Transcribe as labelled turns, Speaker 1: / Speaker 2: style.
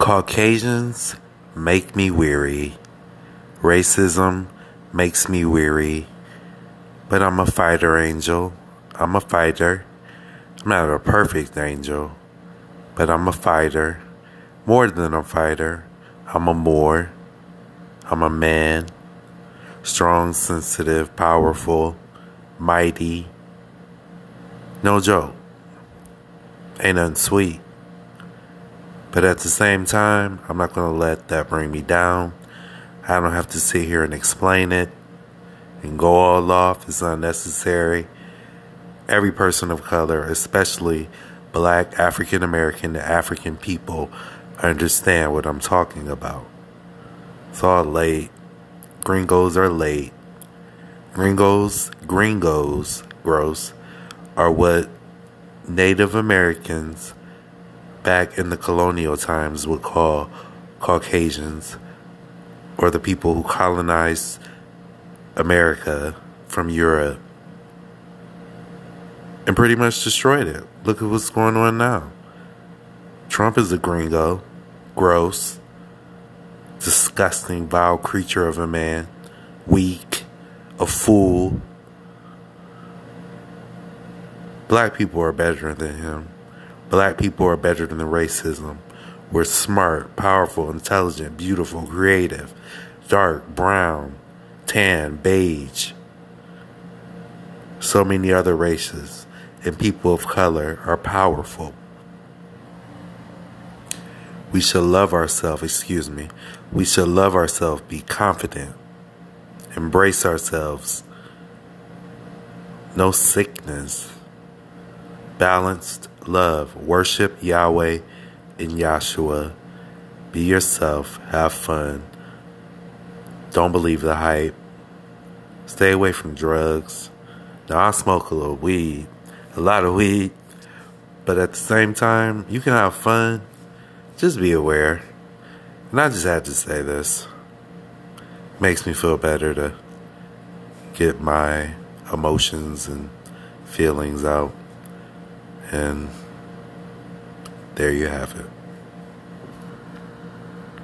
Speaker 1: Caucasians make me weary. Racism makes me weary. But I'm a fighter angel. I'm a fighter. I'm not a perfect angel, but I'm a fighter. More than a fighter. I'm a more. I'm a man. Strong, sensitive, powerful, mighty. No joke. Ain't nothing sweet. But at the same time, I'm not going to let that bring me down. I don't have to sit here and explain it and go all off. It's unnecessary. Every person of color, especially black, African American, African people, understand what I'm talking about. It's all late. Gringos are late. Gringos, gringos, gross, are what Native Americans back in the colonial times would call Caucasians, or the people who colonized America from Europe and pretty much destroyed it. Look at what's going on now. Trump is a gringo, gross, disgusting, vile creature of a man, weak, a fool. Black people are better than him. Black people are better than the racism. We're smart, powerful, intelligent, beautiful, creative, dark, brown, tan, beige. So many other races and people of color are powerful. We should love ourselves, excuse me. We should love ourselves, be confident, embrace ourselves. No sickness. Balanced love. Worship Yahweh in Yahshua. Be yourself. Have fun. Don't believe the hype. Stay away from drugs. Now, I smoke a little weed, a lot of weed, but at the same time, you can have fun. Just be aware. And I just had to say this. Makes me feel better to get my emotions and feelings out. And there you have it.